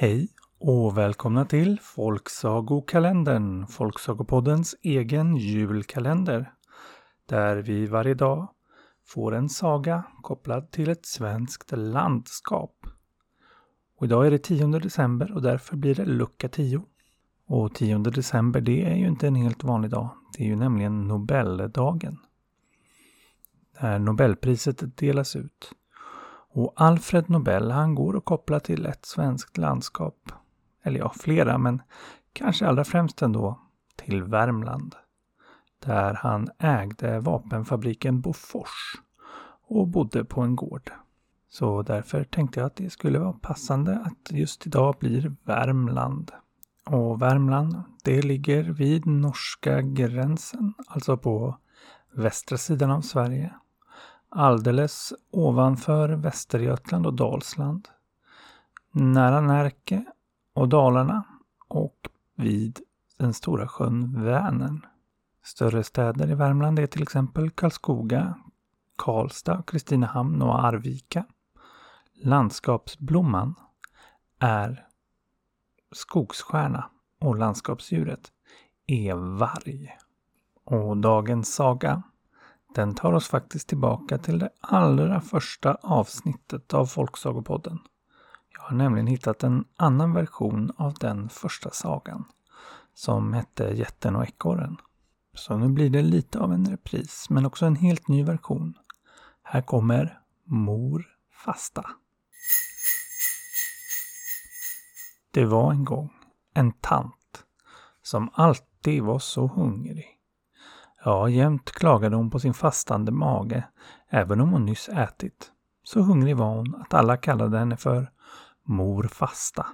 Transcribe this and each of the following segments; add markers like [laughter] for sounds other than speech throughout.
Hej och välkomna till Folksagokalendern, Folksagopoddens egen julkalender. Där vi varje dag får en saga kopplad till ett svenskt landskap. Och idag är det 10 december och därför blir det lucka 10. Och 10 december det är ju inte en helt vanlig dag. Det är ju nämligen Nobeldagen. Där Nobelpriset delas ut. Och Alfred Nobel han går att koppla till ett svenskt landskap. Eller ja, flera, men kanske allra främst ändå till Värmland. Där han ägde vapenfabriken Bofors och bodde på en gård. Så därför tänkte jag att det skulle vara passande att just idag blir Värmland. Och Värmland, det ligger vid norska gränsen, alltså på västra sidan av Sverige alldeles ovanför Västergötland och Dalsland, nära Närke och Dalarna och vid den stora sjön Vänern. Större städer i Värmland är till exempel Karlskoga, Karlstad, Kristinehamn och Arvika. Landskapsblomman är skogsstjärna och landskapsdjuret är varg. Och dagens saga den tar oss faktiskt tillbaka till det allra första avsnittet av Folksagopodden. Jag har nämligen hittat en annan version av den första sagan som hette Jätten och ekorren. Så nu blir det lite av en repris, men också en helt ny version. Här kommer Mor Fasta. Det var en gång en tant som alltid var så hungrig. Ja, jämt klagade hon på sin fastande mage, även om hon nyss ätit. Så hungrig var hon att alla kallade henne för Mor Fasta.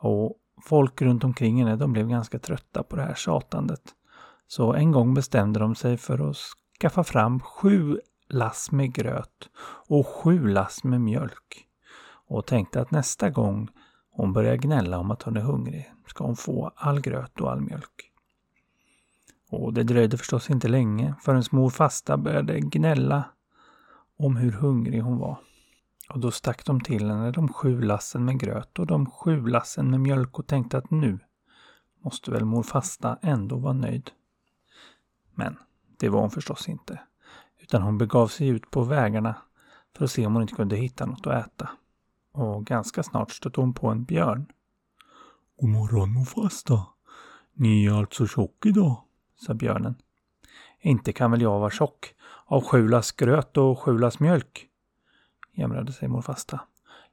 Och folk runt omkring henne de blev ganska trötta på det här tjatandet. Så en gång bestämde de sig för att skaffa fram sju lass med gröt och sju lass med mjölk. Och tänkte att nästa gång hon börjar gnälla om att hon är hungrig ska hon få all gröt och all mjölk. Och det dröjde förstås inte länge förrän mor fasta började gnälla om hur hungrig hon var. Och då stack de till henne de sju lassen med gröt och de sju lassen med mjölk och tänkte att nu måste väl mor fasta ändå vara nöjd. Men det var hon förstås inte. Utan hon begav sig ut på vägarna för att se om hon inte kunde hitta något att äta. Och ganska snart stötte hon på en björn. God morgon mor fasta. Ni är alltså tjock idag? Sa björnen. Inte kan väl jag vara tjock av sju lass gröt och sju lass mjölk? jämrade sig morfasta.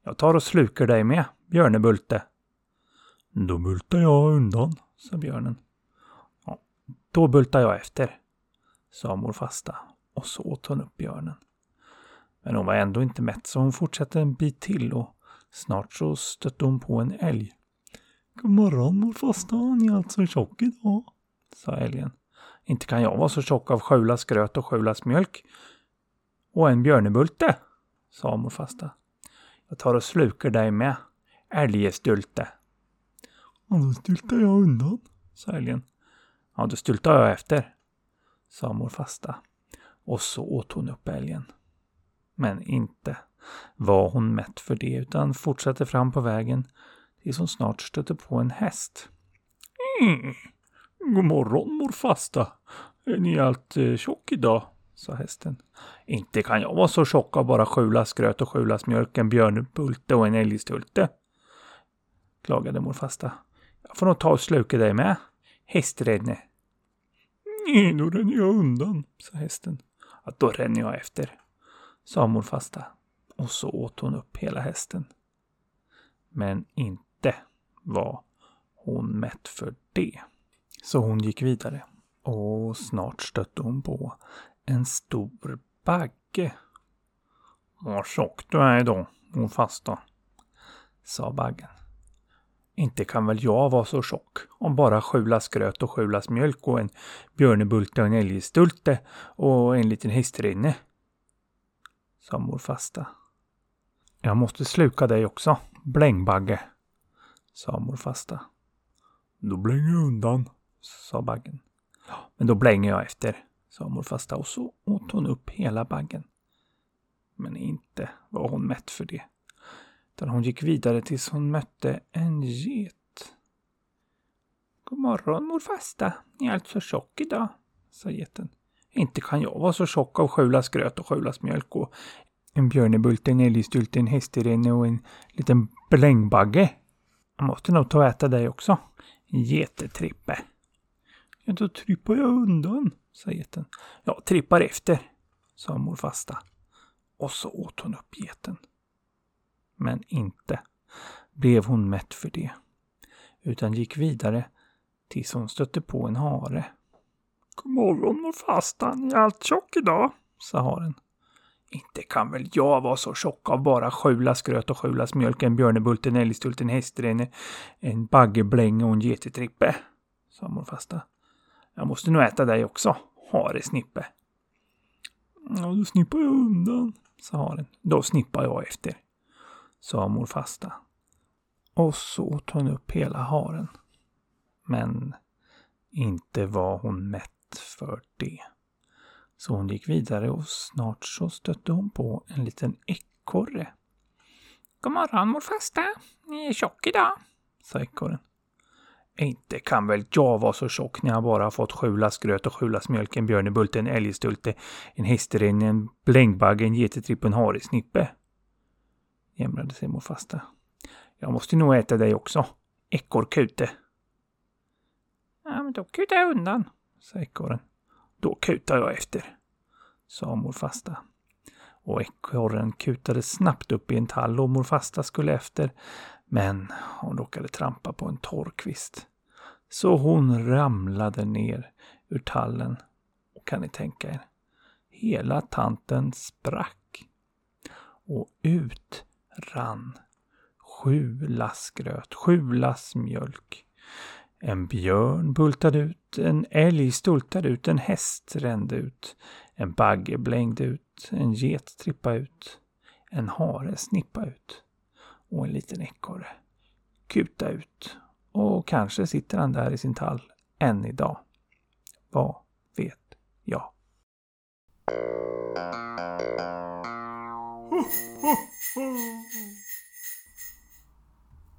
Jag tar och slukar dig med, Björnebulte. Då bultar jag undan, sa björnen. Ja, då bultar jag efter, sa morfasta och så åt hon upp björnen. Men hon var ändå inte mätt så hon fortsatte en bit till och snart så stötte hon på en älg. God morgon morfasta, ni är alltså tjock idag? Sa älgen. Inte kan jag vara så tjock av sjulas gröt och sjulas mjölk. Och en björnebulte, sa mor fasta. Jag tar och slukar dig med, älgestulte. Ja, då styltar jag undan, sa älgen. Ja, då styltar jag efter, sa mor fasta. Och så åt hon upp älgen. Men inte var hon mätt för det utan fortsatte fram på vägen tills hon snart stötte på en häst. Mm. God morgon morfasta. Är ni allt eh, tjock idag? sa hästen. Inte kan jag vara så tjock av bara sju lass gröt och sju lass mjölk, en björnbulte och en älgstulte. Klagade morfasta. Jag får nog ta och sluka dig med, Hästrenne. Nej, då ränner jag undan, sa hästen. Att då ränner jag efter, sa morfasta. Och så åt hon upp hela hästen. Men inte var hon mätt för det. Så hon gick vidare och snart stötte hon på en stor bagge. Vad tjock du är idag, hon fasta, sa baggen. Inte kan väl jag vara så tjock om bara sju lass gröt och sju lass mjölk och en björnebulte och en älgstulte och en liten hästrinne, sa mor fasta. Jag måste sluka dig också, blängbagge, sa mor fasta. Då blänger jag undan, sa baggen. Men då blänger jag efter, sa morfasta och så åt hon upp hela baggen. Men inte var hon mätt för det. Utan hon gick vidare tills hon mötte en get. God morgon morfasta. Ni är alltså tjock idag, sa geten. Inte kan jag vara så tjock av sjulas gröt och sjulas mjölk och en björnebult, en älgstylt, en hästirenne och en liten blängbagge. Jag måste nog ta och äta dig också. Getetrippe. Ja, då trippar jag undan, sa geten. Ja, trippar efter, sa mor fasta. Och så åt hon upp geten. Men inte blev hon mätt för det, utan gick vidare tills hon stötte på en hare. God morgon mor fasta, ni är allt tjock idag, sa haren. Inte kan väl jag vara så tjock av bara skjulas gröt och skjulas mjölk, en björnebult, en älgstult, en hästrenne, en baggebläng och en getetrippe, sa mor fasta. Jag måste nog äta dig också, haresnippe. Ja, då snippar jag undan, sa haren. Då snippar jag efter, sa mor fasta. Och så åt hon upp hela haren. Men inte var hon mätt för det. Så hon gick vidare och snart så stötte hon på en liten ekorre. God morgon mor fasta. Ni är tjock idag, sa ekorren. Inte kan väl jag vara så tjock när jag bara har fått sju gröt och sju mjölk, en björnebult, en älgstulte, en hästren, en blängbagge, en getetripp och en haresnippe. Jämrade sig mor fasta. Jag måste nog äta dig också, ekorrkute. Ja, men då kutar jag undan, sa ekorren. Då kutar jag efter, sa mor fasta. Och ekorren kutade snabbt upp i en tall och mor fasta skulle efter. Men hon råkade trampa på en torrkvist. Så hon ramlade ner ur tallen. Och kan ni tänka er? Hela tanten sprack. Och ut rann sju lass gröt, sju lass mjölk. En björn bultade ut, en älg stultade ut, en häst rände ut, en bagge blängde ut, en get trippade ut, en hare snippade ut och en liten ekorre kuta ut och kanske sitter han där i sin tall än idag. Vad vet jag? [laughs]